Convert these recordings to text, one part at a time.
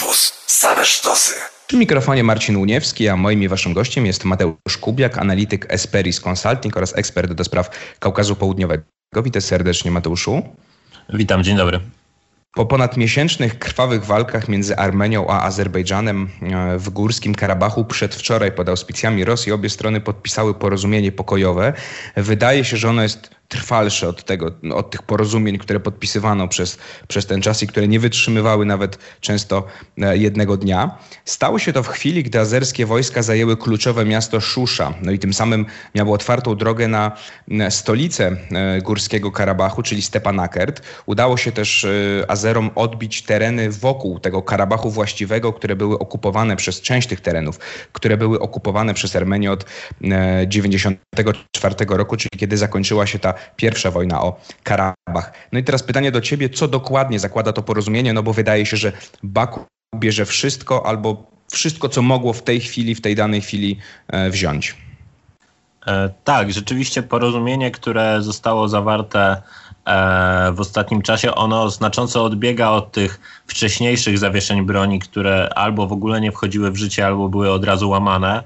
Campus. Same sztosy. Przy mikrofonie Marcin Uniewski, a moim i waszym gościem jest Mateusz Kubiak, analityk Esperis Consulting oraz ekspert do spraw Kaukazu Południowego. Witam serdecznie Mateuszu. Witam, dzień dobry. Po ponad miesięcznych krwawych walkach między Armenią a Azerbejdżanem e, w Górskim Karabachu przedwczoraj pod auspicjami Rosji obie strony podpisały porozumienie pokojowe. Wydaje się, że ono jest trwalsze od, tego, od tych porozumień, które podpisywano przez, przez ten czas i które nie wytrzymywały nawet często e, jednego dnia. Stało się to w chwili, gdy azerskie wojska zajęły kluczowe miasto Szusza, no i tym samym miało otwartą drogę na stolicę e, Górskiego Karabachu, czyli Stepanakert. Udało się też e, Azerom odbić tereny wokół tego Karabachu właściwego, które były okupowane przez część tych terenów, które były okupowane przez Armenię od 1994 roku, czyli kiedy zakończyła się ta pierwsza wojna o Karabach. No i teraz pytanie do ciebie, co dokładnie zakłada to porozumienie, no bo wydaje się, że Baku bierze wszystko albo wszystko, co mogło w tej chwili, w tej danej chwili e, wziąć. E, tak, rzeczywiście porozumienie, które zostało zawarte E, w ostatnim czasie, ono znacząco odbiega od tych wcześniejszych zawieszeń broni, które albo w ogóle nie wchodziły w życie, albo były od razu łamane.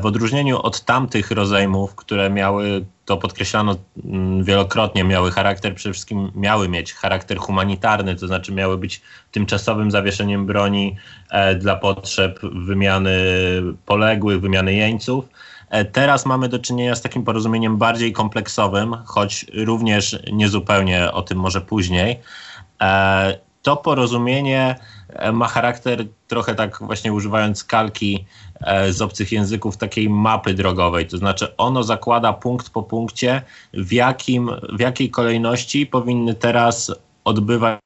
W odróżnieniu od tamtych rozejmów, które miały, to podkreślano mm, wielokrotnie, miały charakter, przede wszystkim miały mieć charakter humanitarny, to znaczy miały być tymczasowym zawieszeniem broni e, dla potrzeb wymiany poległych, wymiany jeńców E, teraz mamy do czynienia z takim porozumieniem bardziej kompleksowym, choć również niezupełnie o tym może później. E, to porozumienie ma charakter trochę tak właśnie używając kalki z obcych języków takiej mapy drogowej, to znaczy ono zakłada punkt po punkcie, w, jakim, w jakiej kolejności powinny teraz odbywać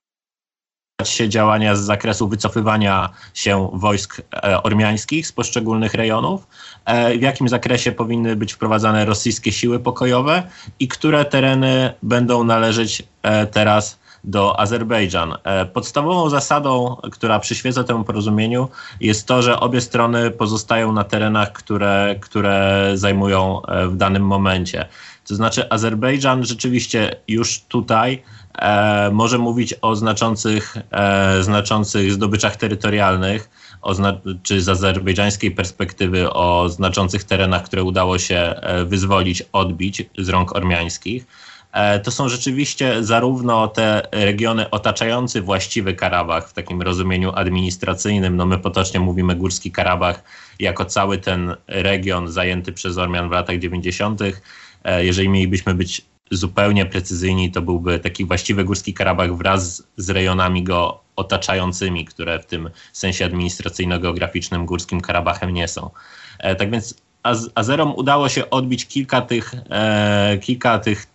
się działania z zakresu wycofywania się wojsk e, ormiańskich z poszczególnych rejonów, e, w jakim zakresie powinny być wprowadzane rosyjskie siły pokojowe i które tereny będą należeć e, teraz do Azerbejdżan. Podstawową zasadą, która przyświeca temu porozumieniu, jest to, że obie strony pozostają na terenach, które, które zajmują w danym momencie. To znaczy, Azerbejdżan rzeczywiście już tutaj e, może mówić o znaczących, e, znaczących zdobyczach terytorialnych, czy z azerbejdżańskiej perspektywy o znaczących terenach, które udało się e, wyzwolić, odbić z rąk ormiańskich. E, to są rzeczywiście zarówno te regiony otaczające właściwy Karabach w takim rozumieniu administracyjnym. No my potocznie mówimy Górski Karabach jako cały ten region zajęty przez Ormian w latach 90. E, jeżeli mielibyśmy być zupełnie precyzyjni, to byłby taki właściwy Górski Karabach wraz z rejonami go otaczającymi, które w tym sensie administracyjno-geograficznym Górskim Karabachem nie są. E, tak więc Az Azerom udało się odbić kilka tych, kilka tych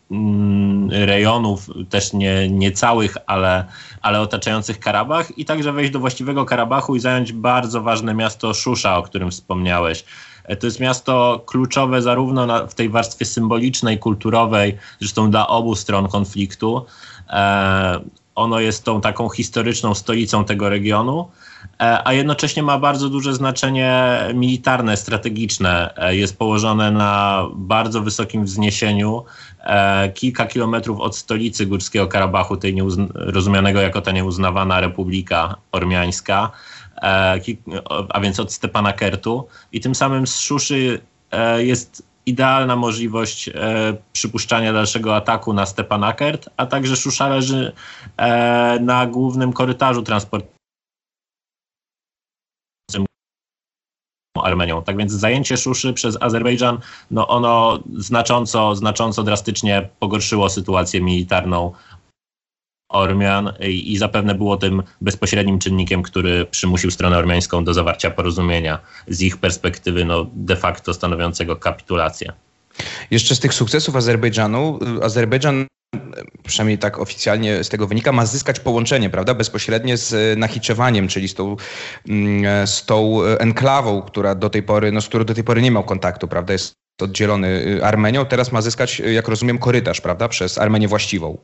rejonów, też nie, nie całych, ale, ale otaczających Karabach i także wejść do właściwego Karabachu i zająć bardzo ważne miasto Szusza, o którym wspomniałeś. E, to jest miasto kluczowe zarówno na, w tej warstwie symbolicznej, kulturowej, zresztą dla obu stron konfliktu. E, ono jest tą taką historyczną stolicą tego regionu, a jednocześnie ma bardzo duże znaczenie militarne, strategiczne. E, jest położone na bardzo wysokim wzniesieniu, kilka kilometrów od stolicy Górskiego Karabachu, tej rozumianego jako ta nieuznawana Republika Ormiańska. E, a więc od Stepana Kertu i tym samym z Szuszy e, jest idealna możliwość e, przypuszczania dalszego ataku na Stepanakert, a także Szusza leży na głównym korytarzu transportowym Armenią. Tak więc zajęcie Szuszy przez Azerbejdżan, no ono znacząco, znacząco drastycznie pogorszyło sytuację militarną Ormian i, i zapewne było tym bezpośrednim czynnikiem, który przymusił stronę ormiańską do zawarcia porozumienia z ich perspektywy no, de facto stanowiącego kapitulację. Jeszcze z tych sukcesów Azerbejdżanu, Azerbejdżan przynajmniej tak oficjalnie z tego wynika, ma zyskać połączenie, prawda, bezpośrednie z Nachiczewaniem, czyli z tą, mm, z tą enklawą, która do tej pory, no, z którą do tej pory nie miał kontaktu, prawda, jest oddzielony Armenią, teraz ma zyskać, jak rozumiem, korytarz, prawda, przez Armenię właściwą.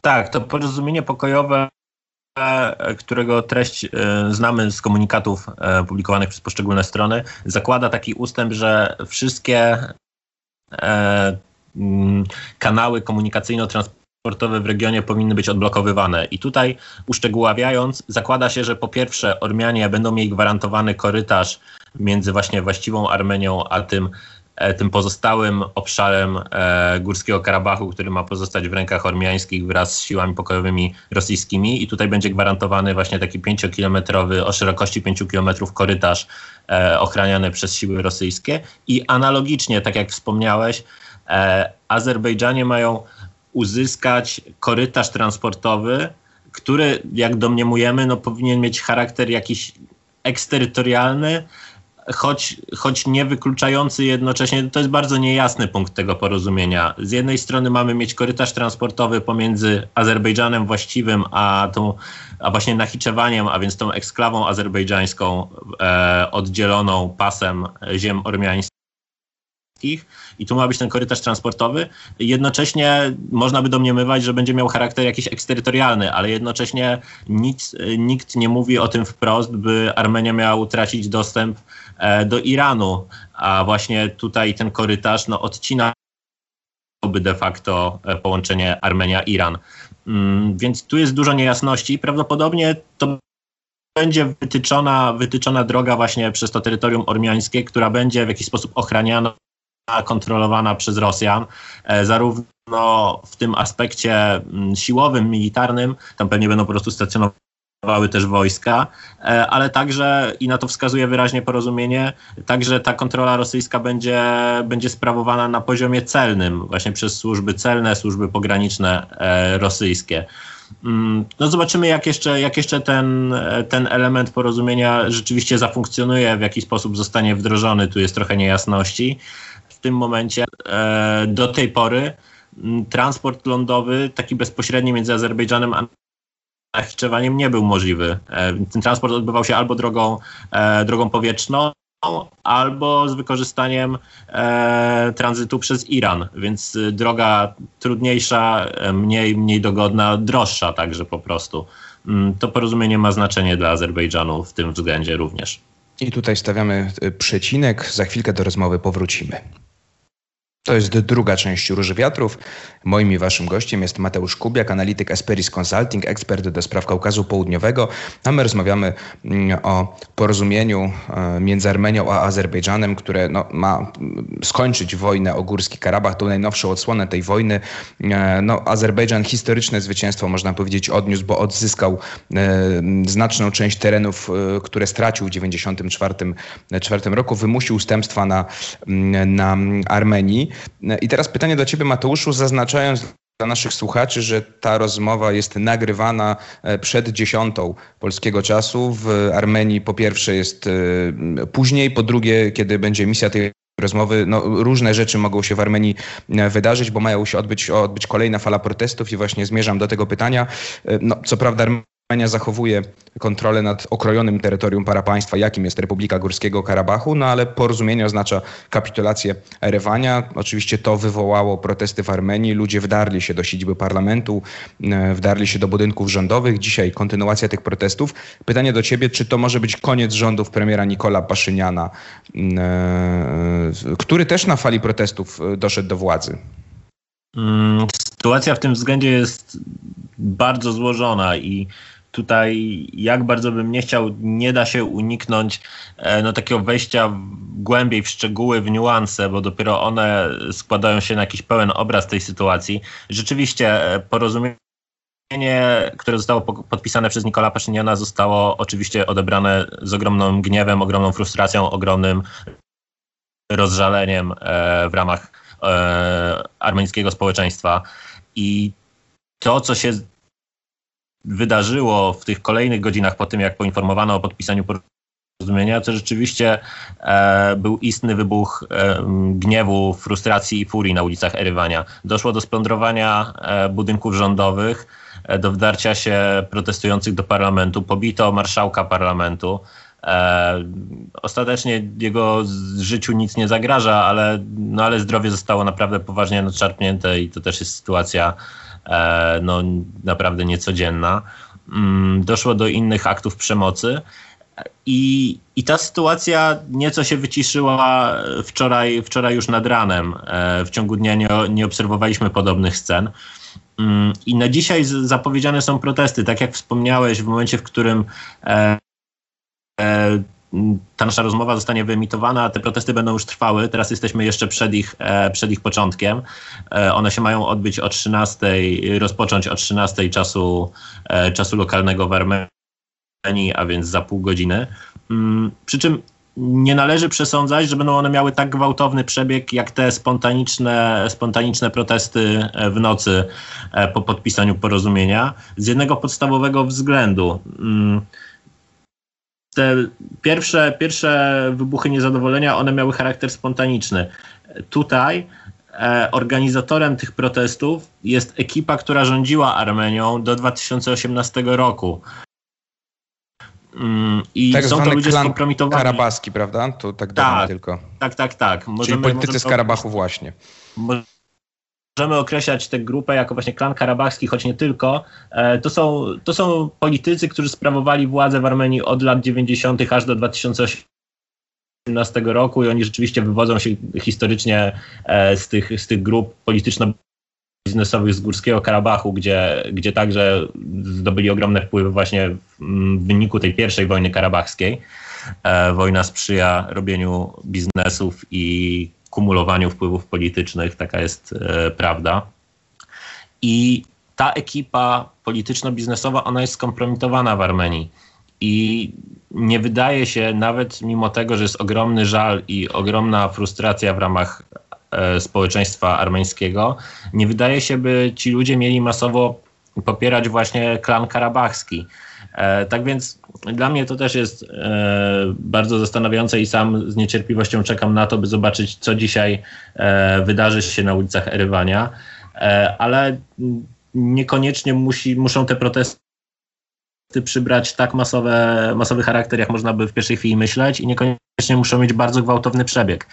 Tak, to porozumienie pokojowe, którego treść e, znamy z komunikatów publikowanych przez poszczególne strony, zakłada taki ustęp, że wszystkie kanały komunikacyjno-transportowe transportowe w regionie powinny być odblokowywane. I tutaj uszczegóławiając, zakłada się, że po pierwsze Ormianie będą mieli gwarantowany korytarz między właśnie właściwą Armenią a tym, e, tym pozostałym obszarem e, Górskiego Karabachu, który ma pozostać w rękach ormiańskich wraz z siłami pokojowymi rosyjskimi. I tutaj będzie gwarantowany właśnie taki pięciokilometrowy, o szerokości 5 kilometrów korytarz e, ochraniany przez siły rosyjskie. I analogicznie, tak jak wspomniałeś, Azerbejdżanie mają uzyskać korytarz transportowy, który, jak domniemujemy, no, powinien mieć charakter jakiś eksterytorialny, choć, choć nie wykluczający jednocześnie, to jest bardzo niejasny punkt tego porozumienia. Z jednej strony mamy mieć korytarz transportowy pomiędzy Azerbejdżanem właściwym, a, tą, a właśnie Nachiczewaniem, a więc tą eksklawą azerbejdżańską e, oddzieloną pasem ziem ormiańskich i tu ma być ten korytarz transportowy. Jednocześnie można by domniemywać, że będzie miał charakter jakiś eksterytorialny, ale jednocześnie nic, nikt nie mówi o tym wprost, by Armenia miała utracić dostęp e, do Iranu, a właśnie tutaj ten korytarz no, odcina de facto e, połączenie Armenia-Iran. Mm, więc tu jest dużo niejasności. Prawdopodobnie to będzie wytyczona, wytyczona droga właśnie przez to terytorium ormiańskie, która będzie w jakiś sposób ochraniana kontrolowana przez Rosjan, e, zarówno w tym aspekcie mm, siłowym, militarnym, tam pewnie będą po prostu stacjonowały też wojska, e, ale także, i na to wskazuje wyraźnie porozumienie, także ta kontrola rosyjska będzie, będzie sprawowana na poziomie celnym, właśnie przez służby celne, służby pograniczne e, rosyjskie. Mm, no zobaczymy, jak jeszcze, jak jeszcze ten, ten element porozumienia rzeczywiście zafunkcjonuje, w jaki sposób zostanie wdrożony. Tu jest trochę niejasności tym momencie e, do tej pory transport lądowy, taki bezpośredni między Azerbejdżanem a Nachiczewaniem nie był możliwy. E, ten transport odbywał się albo drogą, e, drogą powietrzną, albo z wykorzystaniem e, tranzytu przez Iran, więc droga trudniejsza, mniej, mniej dogodna, droższa także po prostu. To porozumienie ma znaczenie dla Azerbejdżanu w tym względzie również. I tutaj stawiamy przecinek, za chwilkę do rozmowy powrócimy. To jest druga część Róży Wiatrów. Moim i waszym gościem jest Mateusz Kubiak, analityk Esperis Consulting, ekspert do spraw Kaukazu Południowego. A my rozmawiamy mm, o porozumieniu e, między Armenią a Azerbejdżanem, które no, ma skończyć wojnę o Górski Karabach, tą najnowszą odsłonę tej wojny. E, no, Azerbejdżan historyczne zwycięstwo, można powiedzieć, odniósł, bo odzyskał e, znaczną część terenów, które stracił w 1994 roku, wymusił ustępstwa na, na Armenii. I teraz pytanie do ciebie, Mateuszu, zaznaczając dla naszych słuchaczy, że ta rozmowa jest nagrywana e, przed dziesiątą polskiego czasu. W Armenii po pierwsze jest e, później, po drugie, kiedy będzie misja tej rozmowy, no, różne rzeczy mogą się w Armenii e, wydarzyć, bo mają się odbyć, odbyć kolejna fala protestów i właśnie zmierzam do tego pytania. No, co prawda Armenia zachowuje kontrolę nad okrojonym terytorium parapaństwa, jakim jest Republika Górskiego Karabachu, no ale porozumienie oznacza kapitulację Erewania. Oczywiście to wywołało protesty w Armenii. Ludzie wdarli się do siedziby parlamentu, e, wdarli się do budynków rządowych. Dzisiaj kontynuacja tych protestów. Pytanie do ciebie, czy to może być koniec rządów premiera Nikola Paszyniana, e, który też na fali protestów e, doszedł do władzy? Mm, sytuacja w tym względzie jest bardzo złożona i tutaj jak bardzo bym nie chciał, nie da się uniknąć e, no, takiego wejścia głębiej w szczegóły, w niuanse, bo dopiero one składają się na jakiś pełen obraz tej sytuacji. Rzeczywiście e, porozumienie które zostało podpisane przez Nikola Paszyniana, zostało oczywiście odebrane z ogromnym gniewem, ogromną frustracją, ogromnym rozżaleniem e, w ramach armeńskiego społeczeństwa. I to, co się wydarzyło w tych kolejnych godzinach po tym, jak poinformowano o podpisaniu porozumienia, to rzeczywiście e, był istny wybuch e, gniewu, frustracji i furii na ulicach Erywania. Doszło do splądrowania e, budynków rządowych, e, do wdarcia się protestujących do parlamentu, pobito marszałka parlamentu. E, ostatecznie jego życiu nic nie zagraża, ale, no, ale zdrowie zostało naprawdę poważnie nadszarpnięte i to też jest sytuacja no, naprawdę niecodzienna. Mm, doszło do innych aktów przemocy. I, I ta sytuacja nieco się wyciszyła wczoraj, wczoraj już nad ranem. E, w ciągu dnia nie, nie obserwowaliśmy podobnych scen. Mm, I na dzisiaj zapowiedziane są protesty, tak jak wspomniałeś, w momencie, w którym e, e, ta nasza rozmowa zostanie wyemitowana, te protesty będą już trwały. Teraz jesteśmy jeszcze przed ich, e, przed ich początkiem. E, one się mają odbyć o 13, rozpocząć o 13 czasu, e, czasu lokalnego w Armenii, a więc za pół godziny. Mm, przy czym nie należy przesądzać, że będą one miały tak gwałtowny przebieg, jak te spontaniczne, spontaniczne protesty w nocy po podpisaniu porozumienia. Z jednego podstawowego względu. Te pierwsze, pierwsze wybuchy niezadowolenia, one miały charakter spontaniczny. Tutaj e, organizatorem tych protestów jest ekipa, która rządziła Armenią do 2018 roku. Mm, I tak są to ludzie skompromitowani. Karabaski, prawda? To tak, tak tylko. Tak, tak, tak. Możemy, Czyli politycy możemy, z Karabachu właśnie możemy określać tę grupę jako właśnie klan karabachski, choć nie tylko. E, to są, to są politycy, którzy sprawowali władzę w Armenii od lat 90. aż do 2018 roku i oni rzeczywiście wywodzą się historycznie e, z tych, z tych grup polityczno biznesowych z Górskiego Karabachu, gdzie, gdzie także zdobyli ogromne wpływy właśnie w, w wyniku tej pierwszej wojny karabachskiej. E, wojna sprzyja robieniu biznesów i kumulowaniu wpływów politycznych, taka jest e, prawda. I ta ekipa polityczno-biznesowa, ona jest skompromitowana w Armenii. I nie wydaje się, nawet mimo tego, że jest ogromny żal i ogromna frustracja w ramach e, społeczeństwa armeńskiego, nie wydaje się, by ci ludzie mieli masowo popierać właśnie klan karabachski. E, tak więc dla mnie to też jest e, bardzo zastanawiające i sam z niecierpliwością czekam na to, by zobaczyć, co dzisiaj e, wydarzy się na ulicach Erywania, ale niekoniecznie musi, muszą te protesty przybrać tak masowe, masowy charakter, jak można by w pierwszej chwili myśleć i niekoniecznie muszą mieć bardzo gwałtowny przebieg.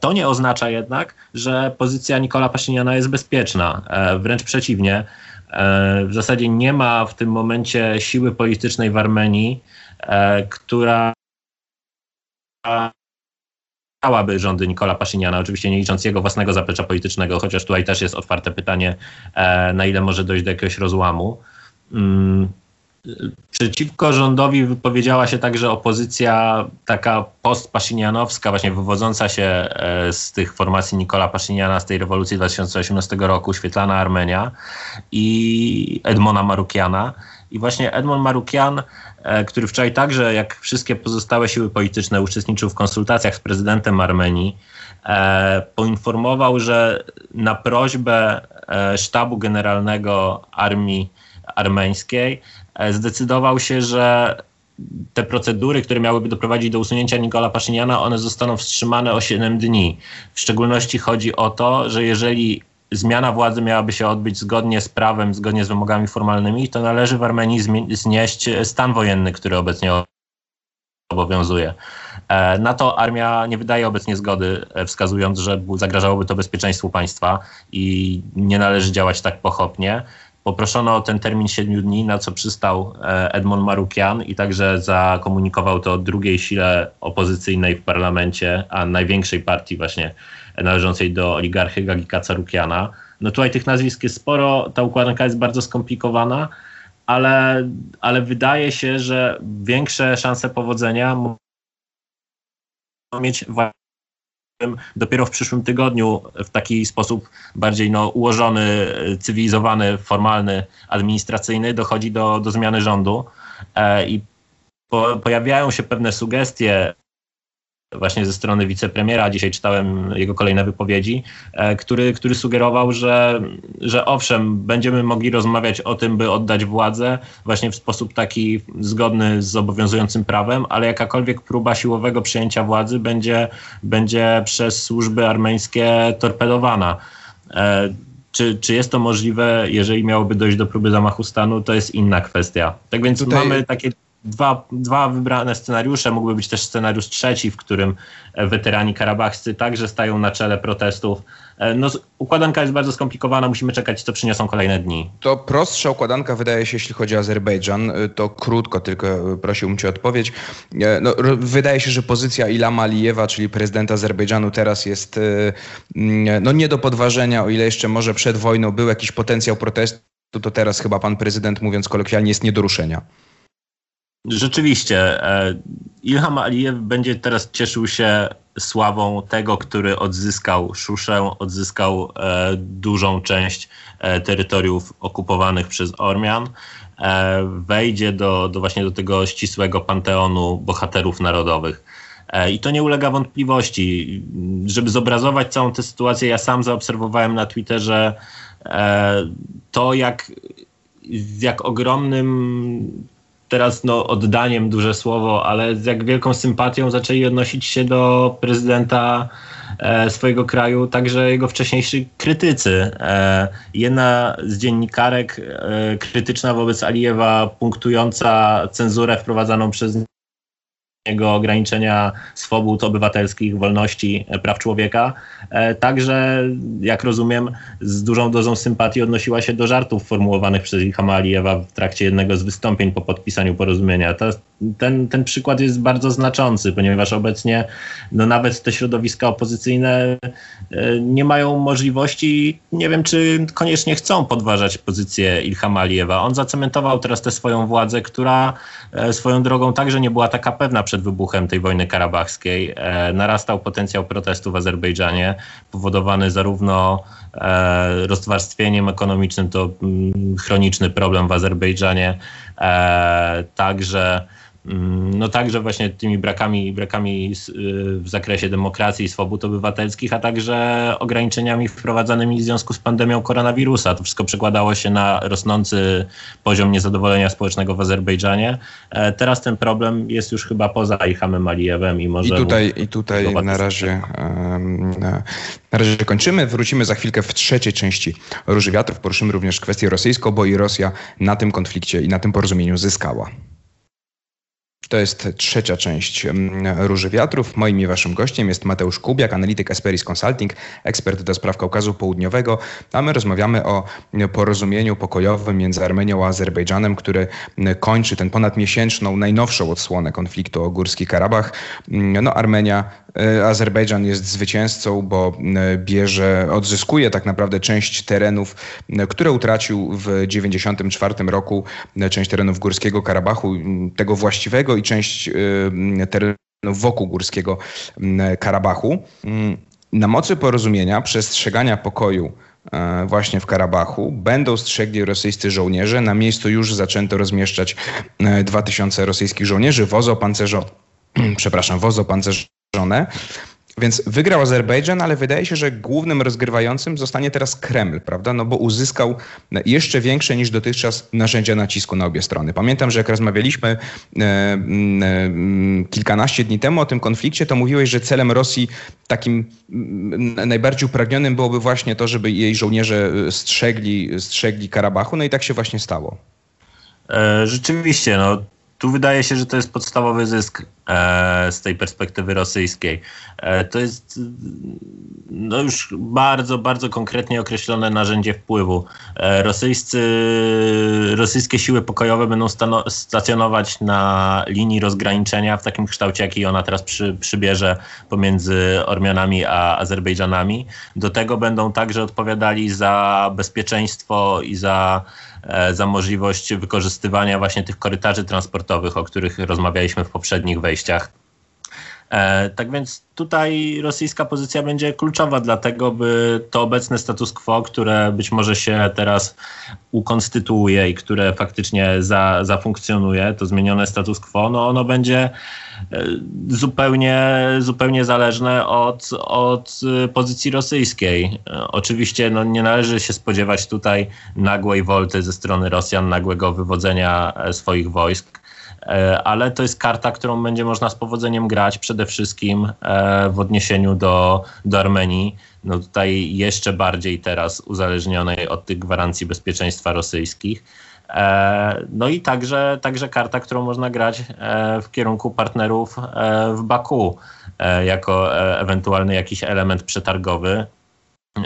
To nie oznacza jednak, że pozycja Nikola Paszyniana jest bezpieczna. Wręcz przeciwnie, w zasadzie nie ma w tym momencie siły politycznej w Armenii, e, która dałaby rządy Nikola Paszyniana, oczywiście nie licząc jego własnego zaplecza politycznego, chociaż tutaj też jest otwarte pytanie, e, na ile może dojść do jakiegoś rozłamu. Przeciwko rządowi wypowiedziała się także opozycja taka postpaszynianowska, właśnie wywodząca się e, z tych formacji Nikola Paszyniana z tej rewolucji 2018 roku, Świetlana Armenia i Edmona Marukiana. I właśnie Edmond Marukian, e, który wczoraj także, jak wszystkie pozostałe siły polityczne, uczestniczył w konsultacjach z prezydentem Armenii, e, poinformował, że na prośbę sztabu generalnego armii armeńskiej zdecydował się, że te procedury, które miałyby doprowadzić do usunięcia Nikola Paszyniana, one zostaną wstrzymane o 7 dni. W szczególności chodzi o to, że jeżeli zmiana władzy miałaby się odbyć zgodnie z prawem, zgodnie z wymogami formalnymi, to należy w Armenii znieść stan wojenny, który obecnie obowiązuje. E, na to armia nie wydaje obecnie zgody, e, wskazując, że zagrażałoby to bezpieczeństwu państwa i nie należy działać tak pochopnie. Poproszono o ten termin 7 dni, na co przystał e, Edmond Marukian i także zakomunikował to drugiej sile opozycyjnej w parlamencie, a największej partii właśnie należącej do oligarchy Gagika Carukiana. No tutaj tych nazwisk jest sporo, ta układanka jest bardzo skomplikowana, ale, ale wydaje się, że większe szanse powodzenia mieć dopiero w przyszłym tygodniu w taki sposób bardziej no, ułożony, cywilizowany, formalny, administracyjny dochodzi do, do zmiany rządu e, i po, pojawiają się pewne sugestie właśnie ze strony wicepremiera, dzisiaj czytałem jego kolejne wypowiedzi, e, który, który sugerował, że, że owszem, będziemy mogli rozmawiać o tym, by oddać władzę właśnie w sposób taki zgodny z obowiązującym prawem, ale jakakolwiek próba siłowego przejęcia władzy będzie, będzie przez służby armeńskie torpedowana. E, czy, czy jest to możliwe, jeżeli miałoby dojść do próby zamachu stanu, to jest inna kwestia. Tak więc Tutaj... mamy takie dwa, dwa wybrane scenariusze. Mógłby być też scenariusz trzeci, w którym weterani karabachscy także stają na czele protestów. E, no, układanka jest bardzo skomplikowana, musimy czekać, co przyniosą kolejne dni. To prostsza układanka wydaje się, jeśli chodzi o Azerbejdżan. E, to krótko, tylko e, prosiłbym cię o odpowiedź. No, wydaje się, że pozycja Ilama Alijewa, czyli prezydenta Azerbejdżanu teraz jest no, nie do podważenia, o ile jeszcze może przed wojną był jakiś potencjał protestu, to teraz chyba pan prezydent, mówiąc kolokwialnie, jest nie do ruszenia. Rzeczywiście, Ilham Alijew będzie teraz cieszył się sławą tego, który odzyskał Szuszę, odzyskał e, dużą część e, terytoriów okupowanych przez Ormian, e, wejdzie do, do właśnie do tego ścisłego panteonu bohaterów narodowych. E, I to nie ulega wątpliwości. Żeby zobrazować całą tę sytuację, ja sam zaobserwowałem na Twitterze e, to, jak, jak ogromnym teraz no, oddaniem duże słowo, ale z jak wielką sympatią zaczęli odnosić się do prezydenta e, swojego kraju, także jego wcześniejsi krytycy. E, jedna z dziennikarek e, krytyczna wobec Alijewa, punktująca cenzurę wprowadzaną przez ograniczenia swobód obywatelskich, wolności, e, praw człowieka. E, także, jak rozumiem, z dużą dozą sympatii odnosiła się do żartów formułowanych przez Ilhama Alijewa w trakcie jednego z wystąpień po podpisaniu porozumienia. To, ten, ten przykład jest bardzo znaczący, ponieważ obecnie no, nawet te środowiska opozycyjne e, nie mają możliwości, nie wiem, czy koniecznie chcą podważać pozycję Ilhama Alijewa. On zacementował teraz tę swoją władzę, która swoją drogą także nie była taka pewna przed wybuchem tej wojny karabachskiej. E, narastał potencjał protestu w Azerbejdżanie, powodowany zarówno e, rozwarstwieniem ekonomicznym, to mm, chroniczny problem w Azerbejdżanie, e, także no także właśnie tymi brakami, brakami y, w zakresie demokracji i swobód obywatelskich, a także ograniczeniami wprowadzanymi w związku z pandemią koronawirusa. To wszystko przekładało się na rosnący poziom niezadowolenia społecznego w Azerbejdżanie. E, teraz ten problem jest już chyba poza Ilhamem Alijewem i może... I tutaj, i tutaj na razie, na razie kończymy. Wrócimy za chwilkę w trzeciej części Róży Wiatrów. Poruszymy również kwestię rosyjską, bo i Rosja na tym konflikcie i na tym porozumieniu zyskała. To jest trzecia część mm, Róży Wiatrów. Moim i waszym gościem jest Mateusz Kubiak, analityk Esperis Consulting, ekspert do spraw Kaukazu Południowego, a my rozmawiamy o porozumieniu pokojowym między Armenią a Azerbejdżanem, który kończy tę ponadmiesięczną, najnowszą odsłonę konfliktu o Górski Karabach. No Armenia E, Azerbejdżan jest zwycięzcą, bo e, bierze, odzyskuje tak naprawdę część terenów, e, które utracił w 1994 roku, część terenów Górskiego Karabachu, tego właściwego i część terenów wokół Górskiego Karabachu. Na mocy porozumienia przestrzegania pokoju właśnie w Karabachu będą strzegli rosyjscy żołnierze. Na miejscu już zaczęto rozmieszczać 2000 rosyjskich żołnierzy, wozo pancerzo, przepraszam, wozo pancerzo żonę. Więc wygrał Azerbejdżan, ale wydaje się, że głównym rozgrywającym zostanie teraz Kreml, prawda? No bo uzyskał jeszcze większe niż dotychczas narzędzia nacisku na obie strony. Pamiętam, że jak rozmawialiśmy e, e, kilkanaście dni temu o tym konflikcie, to mówiłeś, że celem Rosji takim najbardziej upragnionym byłoby właśnie to, żeby jej żołnierze strzegli, strzegli Karabachu. No i tak się właśnie stało. E, rzeczywiście, no tu wydaje się, że to jest podstawowy zysk e, z tej perspektywy rosyjskiej. E, to jest no już bardzo, bardzo konkretnie określone narzędzie wpływu. E, rosyjscy, rosyjskie siły pokojowe będą stacjonować na linii rozgraniczenia w takim kształcie, jaki ona teraz przy, przybierze pomiędzy Ormianami a Azerbejdżanami. Do tego będą także odpowiadali za bezpieczeństwo i za za możliwość wykorzystywania właśnie tych korytarzy transportowych, o których rozmawialiśmy w poprzednich wejściach. E, tak więc tutaj rosyjska pozycja będzie kluczowa, dlatego by to obecne status quo, które być może się teraz ukonstytuuje i które faktycznie za, zafunkcjonuje, to zmienione status quo, no ono będzie E, zupełnie, zupełnie zależne od, od e, pozycji rosyjskiej. Oczywiście no, nie należy się spodziewać tutaj nagłej wolty ze strony Rosjan, nagłego wywodzenia swoich wojsk ale to jest karta, którą będzie można z powodzeniem grać przede wszystkim w odniesieniu do, do Armenii. No tutaj jeszcze bardziej teraz uzależnionej od tych gwarancji bezpieczeństwa rosyjskich. No i także, także karta, którą można grać w kierunku partnerów w Baku jako ewentualny jakiś element przetargowy.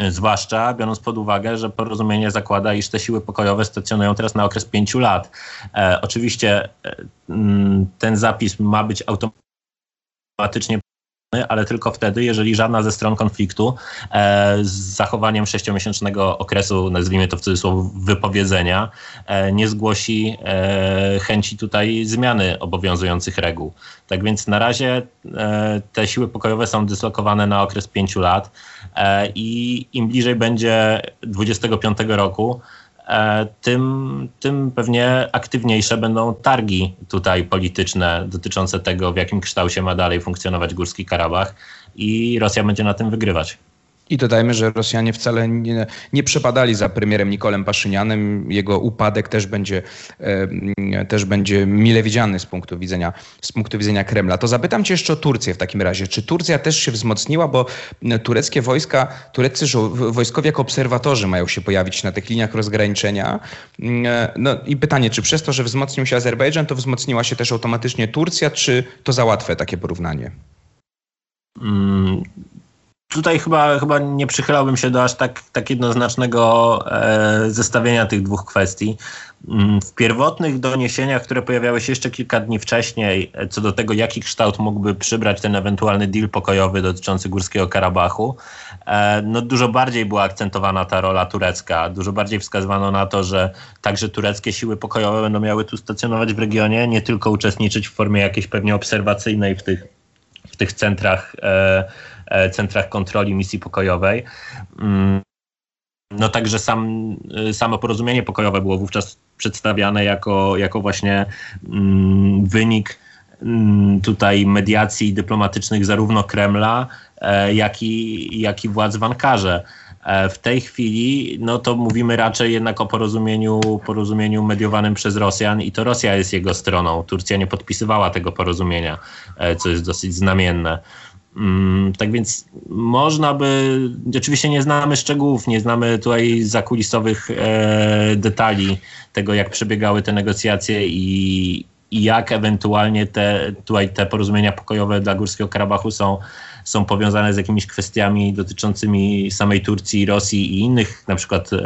Zwłaszcza biorąc pod uwagę, że porozumienie zakłada, iż te siły pokojowe stacjonują teraz na okres pięciu lat. E, oczywiście e, ten zapis ma być automatycznie ale tylko wtedy, jeżeli żadna ze stron konfliktu e, z zachowaniem sześciomiesięcznego okresu, nazwijmy to w cudzysłowie, wypowiedzenia, e, nie zgłosi e, chęci tutaj zmiany obowiązujących reguł. Tak więc na razie e, te siły pokojowe są dyslokowane na okres pięciu lat e, i im bliżej będzie 25 roku, E, tym, tym pewnie aktywniejsze będą targi tutaj polityczne dotyczące tego, w jakim kształcie ma dalej funkcjonować Górski Karabach i Rosja będzie na tym wygrywać. I dodajmy, że Rosjanie wcale nie, nie przepadali za premierem Nikolem Paszynianem. Jego upadek też będzie, e, też będzie mile widziany z punktu, widzenia, z punktu widzenia Kremla. To zapytam cię jeszcze o Turcję w takim razie. Czy Turcja też się wzmocniła, bo tureckie wojska, tureccy wojskowi jako obserwatorzy mają się pojawić na tych liniach rozgraniczenia. E, no i pytanie, czy przez to, że wzmocnił się Azerbejdżan, to wzmocniła się też automatycznie Turcja, czy to za łatwe takie porównanie? Mm, tutaj chyba, chyba nie przychylałbym się do aż tak, tak jednoznacznego e, zestawienia tych dwóch kwestii. Mm, w pierwotnych doniesieniach, które pojawiały się jeszcze kilka dni wcześniej, e, co do tego, jaki kształt mógłby przybrać ten ewentualny deal pokojowy dotyczący Górskiego Karabachu, e, no dużo bardziej była akcentowana ta rola turecka. Dużo bardziej wskazywano na to, że także tureckie siły pokojowe będą miały tu stacjonować w regionie, nie tylko uczestniczyć w formie jakiejś pewnie obserwacyjnej w tych, w tych centrach. E, E, centrach kontroli misji pokojowej. Mm, no także sam, e, samo porozumienie pokojowe było wówczas przedstawiane jako, jako właśnie mm, wynik mm, tutaj mediacji dyplomatycznych zarówno Kremla, jak i, jak i władz w Ankarze. W tej chwili no to mówimy raczej jednak o porozumieniu, porozumieniu mediowanym przez Rosjan i to Rosja jest jego stroną. Turcja nie podpisywała tego porozumienia, co jest dosyć znamienne. Mm, tak więc można by, oczywiście nie znamy szczegółów, nie znamy tutaj zakulisowych e, detali tego, jak przebiegały te negocjacje i, i jak ewentualnie te, tutaj te porozumienia pokojowe dla Górskiego Karabachu są, są powiązane z jakimiś kwestiami dotyczącymi samej Turcji, Rosji i innych na przykład e,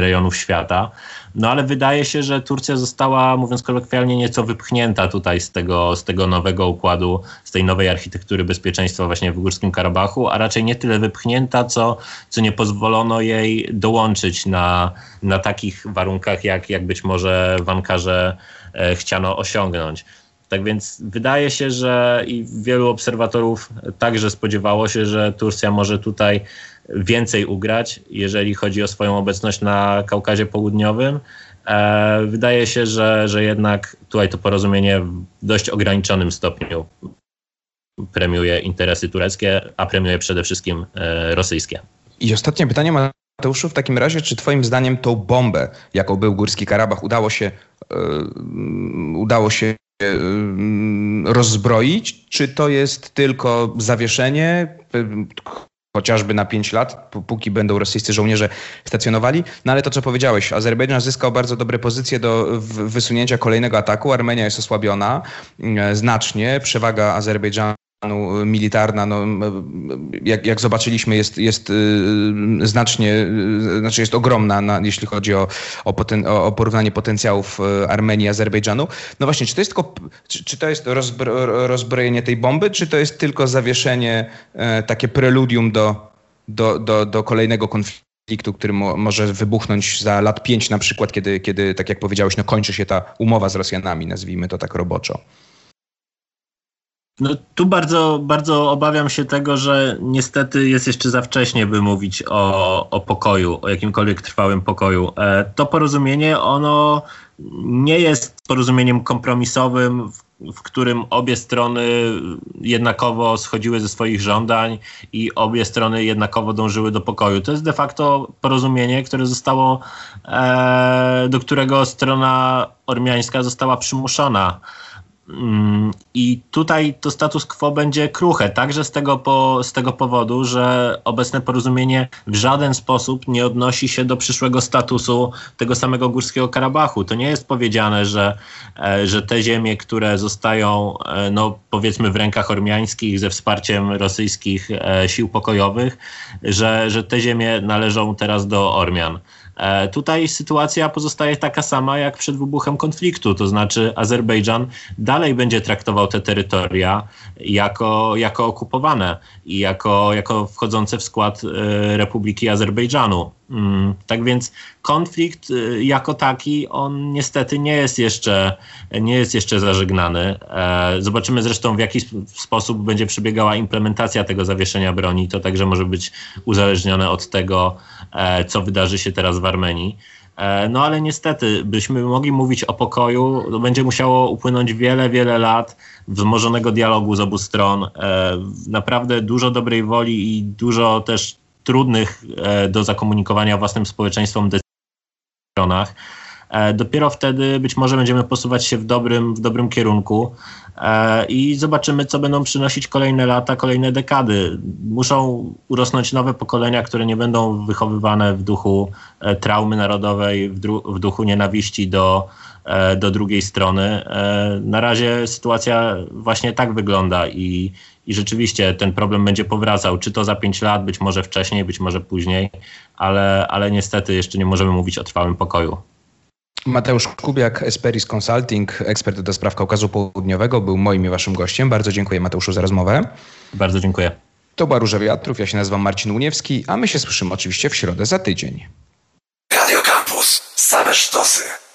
rejonów świata. No ale wydaje się, że Turcja została, mówiąc kolokwialnie, nieco wypchnięta tutaj z tego, z tego nowego układu, z tej nowej architektury bezpieczeństwa właśnie w Górskim Karabachu, a raczej nie tyle wypchnięta, co, co nie pozwolono jej dołączyć na, na takich warunkach, jak, jak być może w Ankarze e, chciano osiągnąć. Tak więc wydaje się, że i wielu obserwatorów także spodziewało się, że Turcja może tutaj więcej ugrać, jeżeli chodzi o swoją obecność na Kaukazie Południowym. E, wydaje się, że, że jednak tutaj to porozumienie w dość ograniczonym stopniu premiuje interesy tureckie, a premiuje przede wszystkim e, rosyjskie. I ostatnie pytanie Mateuszu, w takim razie, czy twoim zdaniem tą bombę, jaką był Górski Karabach, udało się, yy, udało się rozbroić, czy to jest tylko zawieszenie, chociażby na 5 lat, póki będą rosyjscy żołnierze stacjonowali. No ale to, co powiedziałeś, Azerbejdżan zyskał bardzo dobre pozycje do wysunięcia kolejnego ataku. Armenia jest osłabiona mm, znacznie. Przewaga Azerbejdżanu militarna, no, jak, jak zobaczyliśmy, jest, jest y, znacznie, y, znaczy jest ogromna, na, jeśli chodzi o, o, poten, o, porównanie potencjałów y, Armenii i Azerbejdżanu. No właśnie, czy to jest tylko, czy, czy to jest rozbro, rozbrojenie tej bomby, czy to jest tylko zawieszenie, e, takie preludium do, do, do, do kolejnego konfliktu? który mo może wybuchnąć za lat pięć na przykład, kiedy, kiedy, tak jak powiedziałeś, no kończy się ta umowa z Rosjanami, nazwijmy to tak roboczo. No tu bardzo, bardzo obawiam się tego, że niestety jest jeszcze za wcześnie, by mówić o, o pokoju, o jakimkolwiek trwałym pokoju. E, to porozumienie, ono nie jest porozumieniem kompromisowym, w, w którym obie strony jednakowo schodziły ze swoich żądań i obie strony jednakowo dążyły do pokoju. To jest de facto porozumienie, które zostało, e, do którego strona ormiańska została przymuszona I tutaj to status quo będzie kruche, także z tego, po, z tego powodu, że obecne porozumienie w żaden sposób nie odnosi się do przyszłego statusu tego samego Górskiego Karabachu. To nie jest powiedziane, że, e, że te ziemie, które zostają, e, no powiedzmy, w rękach ormiańskich ze wsparciem rosyjskich e, sił pokojowych, że, że te ziemie należą teraz do Ormian. E, tutaj sytuacja pozostaje taka sama jak przed wybuchem konfliktu, to znaczy Azerbejdżan dalej będzie traktował te terytoria jako, jako okupowane i jako, jako wchodzące w skład e, Republiki Azerbejdżanu. Mm, tak więc konflikt e, jako taki, on niestety nie jest jeszcze, nie jest jeszcze zażegnany. Zobaczymy zresztą w jaki sposób będzie przebiegała implementacja tego zawieszenia broni. To także może być uzależnione od tego, co wydarzy się teraz w Armenii. E, no ale niestety, byśmy mogli mówić o pokoju, to będzie musiało upłynąć wiele, wiele lat wzmożonego dialogu z obu stron. E, naprawdę dużo dobrej woli i dużo też trudnych e, do zakomunikowania własnym społeczeństwom decyzji w stronach. Dopiero wtedy być może będziemy posuwać się w dobrym, w dobrym kierunku. E, i zobaczymy, co będą przynosić kolejne lata, kolejne dekady. Muszą urosnąć nowe pokolenia, które nie będą wychowywane w duchu e, traumy narodowej, w, duchu nienawiści do, e, do drugiej strony. Na razie sytuacja właśnie tak wygląda i, i rzeczywiście ten problem będzie powracał, czy to za pięć lat, być może wcześniej, być może później, ale, ale niestety jeszcze nie możemy mówić o trwałym pokoju. Mateusz Kubiak, Esperis Consulting, ekspert do spraw Kaukazu Południowego, był moim i waszym gościem. Bardzo dziękuję Mateuszu za rozmowę. Bardzo dziękuję. To była Róża Wiatrów, ja się nazywam Marcin Uniewski, a my się słyszymy oczywiście w środę za tydzień. Radio Campus, same sztosy.